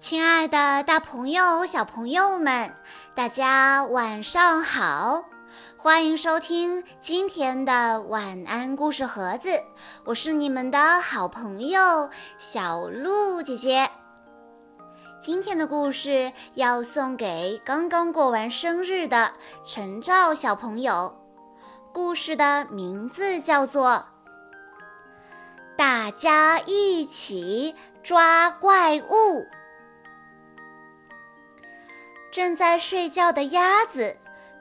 亲爱的，大朋友、小朋友们，大家晚上好！欢迎收听今天的晚安故事盒子，我是你们的好朋友小鹿姐姐。今天的故事要送给刚刚过完生日的陈照小朋友，故事的名字叫做《大家一起抓怪物》。正在睡觉的鸭子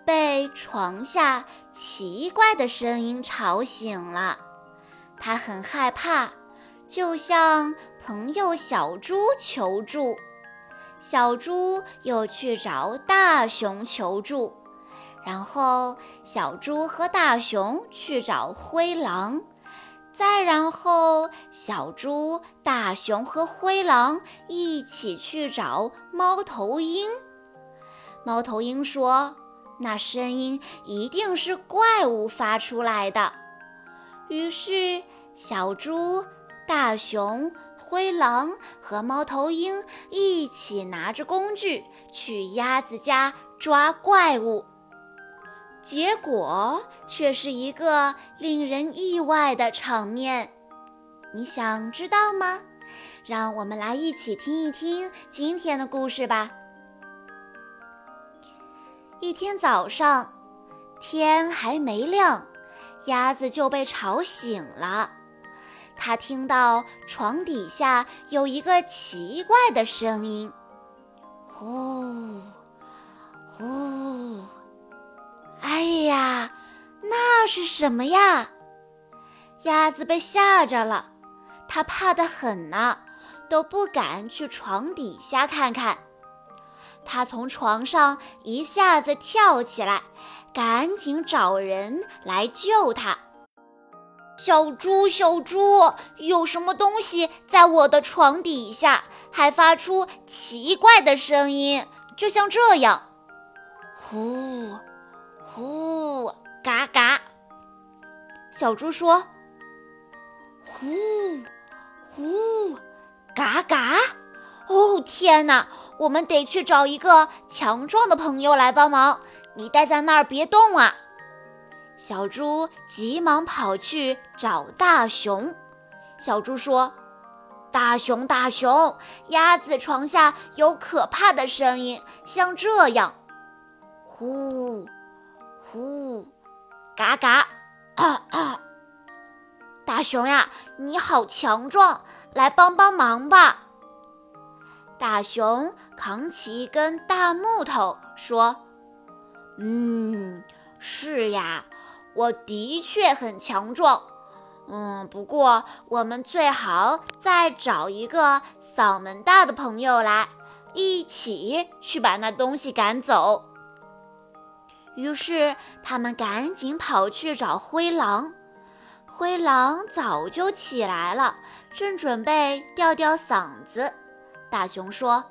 被床下奇怪的声音吵醒了，它很害怕，就向朋友小猪求助。小猪又去找大熊求助，然后小猪和大熊去找灰狼，再然后小猪、大熊和灰狼一起去找猫头鹰。猫头鹰说：“那声音一定是怪物发出来的。”于是，小猪、大熊、灰狼和猫头鹰一起拿着工具去鸭子家抓怪物，结果却是一个令人意外的场面。你想知道吗？让我们来一起听一听今天的故事吧。一天早上，天还没亮，鸭子就被吵醒了。它听到床底下有一个奇怪的声音：“呼，呼！”哎呀，那是什么呀？鸭子被吓着了，它怕得很呢，都不敢去床底下看看。他从床上一下子跳起来，赶紧找人来救他。小猪，小猪，有什么东西在我的床底下，还发出奇怪的声音，就像这样，呼，呼，嘎嘎。小猪说：“呼，呼，嘎嘎。”哦，天哪！我们得去找一个强壮的朋友来帮忙。你待在那儿别动啊！小猪急忙跑去找大熊。小猪说：“大熊，大熊，鸭子床下有可怕的声音，像这样，呼，呼，嘎嘎，啊啊！大熊呀，你好强壮，来帮帮忙吧！”大熊扛起一根大木头，说：“嗯，是呀，我的确很强壮。嗯，不过我们最好再找一个嗓门大的朋友来，一起去把那东西赶走。”于是他们赶紧跑去找灰狼。灰狼早就起来了，正准备吊吊嗓子。大熊说：“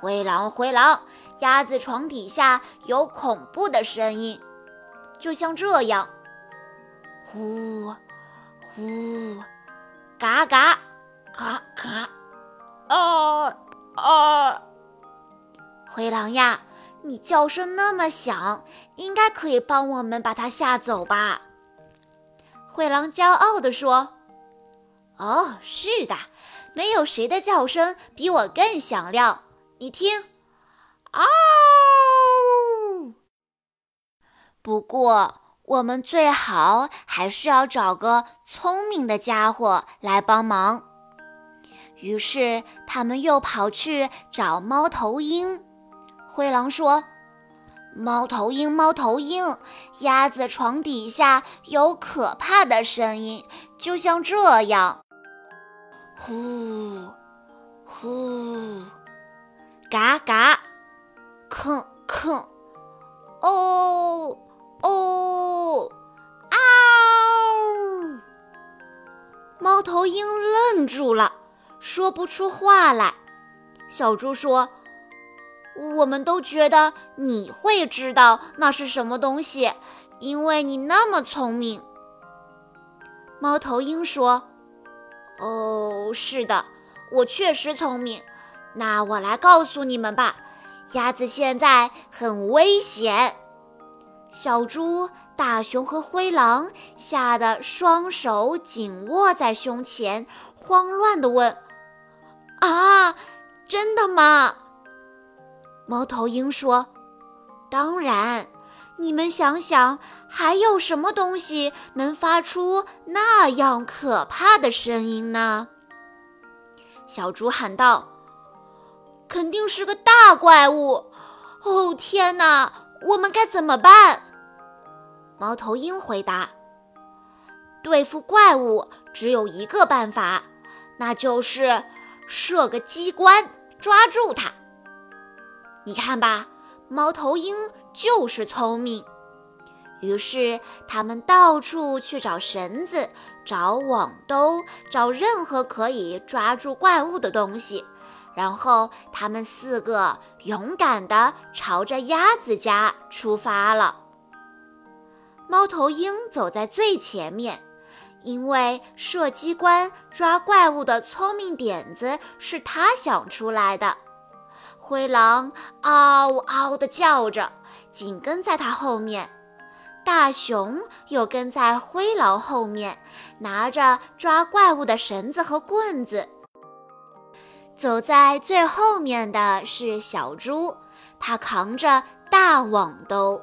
灰狼，灰狼，鸭子床底下有恐怖的声音，就像这样，呼，呼，嘎嘎，嘎嘎，啊啊！灰狼呀，你叫声那么响，应该可以帮我们把它吓走吧？”灰狼骄傲地说：“哦，是的。”没有谁的叫声比我更响亮，你听，嗷！不过我们最好还是要找个聪明的家伙来帮忙。于是他们又跑去找猫头鹰。灰狼说：“猫头鹰，猫头鹰，鸭子床底下有可怕的声音，就像这样。”呼，呼，嘎嘎，吭吭，哦哦，嗷！猫头鹰愣住了，说不出话来。小猪说：“我们都觉得你会知道那是什么东西，因为你那么聪明。”猫头鹰说。哦，是的，我确实聪明，那我来告诉你们吧，鸭子现在很危险。小猪、大熊和灰狼吓得双手紧握在胸前，慌乱地问：“啊，真的吗？”猫头鹰说：“当然，你们想想，还有什么东西能发出那样可怕的声音呢？”小猪喊道：“肯定是个大怪物！哦，天哪，我们该怎么办？”猫头鹰回答：“对付怪物只有一个办法，那就是设个机关抓住它。你看吧，猫头鹰就是聪明。”于是他们到处去找绳子、找网兜、找任何可以抓住怪物的东西，然后他们四个勇敢地朝着鸭子家出发了。猫头鹰走在最前面，因为射机关抓怪物的聪明点子是他想出来的。灰狼嗷嗷地叫着，紧跟在他后面。大熊又跟在灰狼后面，拿着抓怪物的绳子和棍子。走在最后面的是小猪，它扛着大网兜。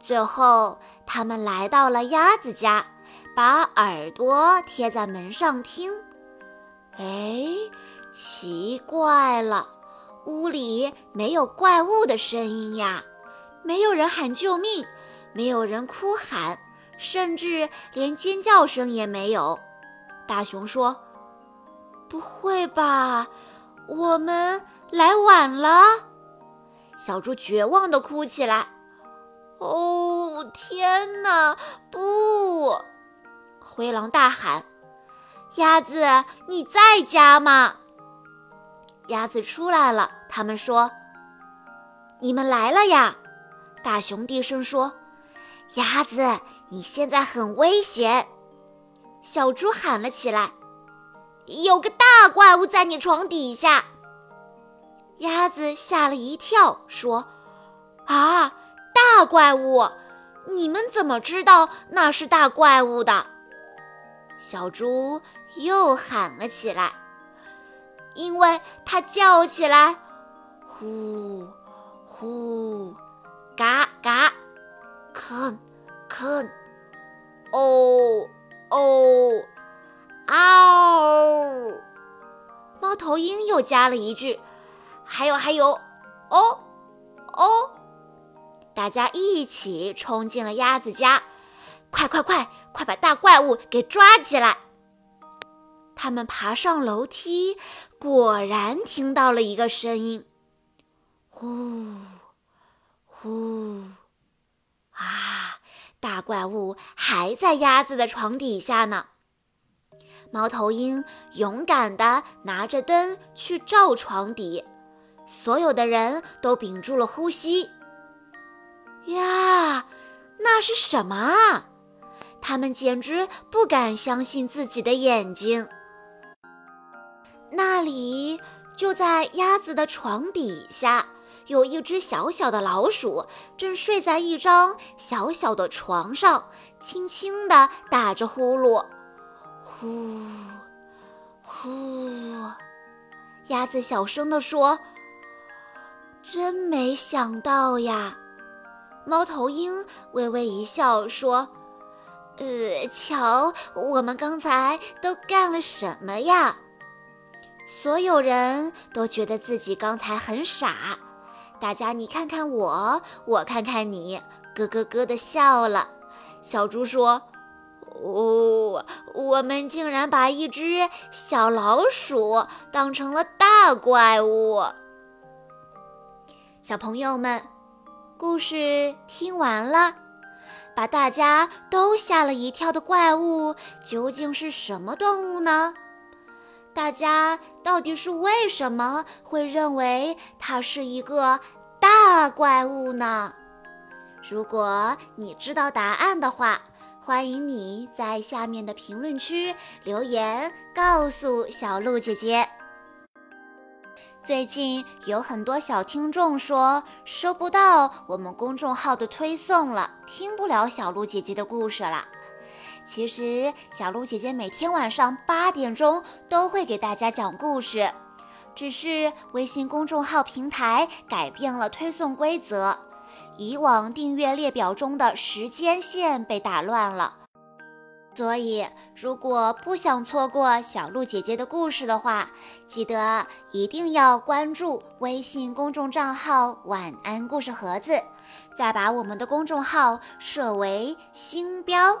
最后，他们来到了鸭子家，把耳朵贴在门上听。哎，奇怪了，屋里没有怪物的声音呀，没有人喊救命。没有人哭喊，甚至连尖叫声也没有。大熊说：“不会吧，我们来晚了。”小猪绝望地哭起来：“哦，天哪！不！”灰狼大喊：“鸭子，你在家吗？”鸭子出来了。他们说：“你们来了呀！”大熊低声说。鸭子，你现在很危险！小猪喊了起来：“有个大怪物在你床底下。”鸭子吓了一跳，说：“啊，大怪物！你们怎么知道那是大怪物的？”小猪又喊了起来，因为它叫起来：“呼，呼，”吭，吭，哦，哦，嗷！猫头鹰又加了一句：“还有，还有，哦，哦！”大家一起冲进了鸭子家，快快快，快把大怪物给抓起来！他们爬上楼梯，果然听到了一个声音：呼，呼。啊！大怪物还在鸭子的床底下呢。猫头鹰勇敢地拿着灯去照床底，所有的人都屏住了呼吸。呀，那是什么啊？他们简直不敢相信自己的眼睛。那里就在鸭子的床底下。有一只小小的老鼠，正睡在一张小小的床上，轻轻地打着呼噜，呼，呼。鸭子小声地说：“真没想到呀。”猫头鹰微微一笑说：“呃，瞧，我们刚才都干了什么呀？”所有人都觉得自己刚才很傻。大家，你看看我，我看看你，咯咯咯的笑了。小猪说：“哦，我们竟然把一只小老鼠当成了大怪物。”小朋友们，故事听完了，把大家都吓了一跳的怪物究竟是什么动物呢？大家到底是为什么会认为它是一个大怪物呢？如果你知道答案的话，欢迎你在下面的评论区留言告诉小鹿姐姐。最近有很多小听众说收不到我们公众号的推送了，听不了小鹿姐姐的故事了。其实小鹿姐姐每天晚上八点钟都会给大家讲故事，只是微信公众号平台改变了推送规则，以往订阅列表中的时间线被打乱了。所以，如果不想错过小鹿姐姐的故事的话，记得一定要关注微信公众账号“晚安故事盒子”，再把我们的公众号设为星标。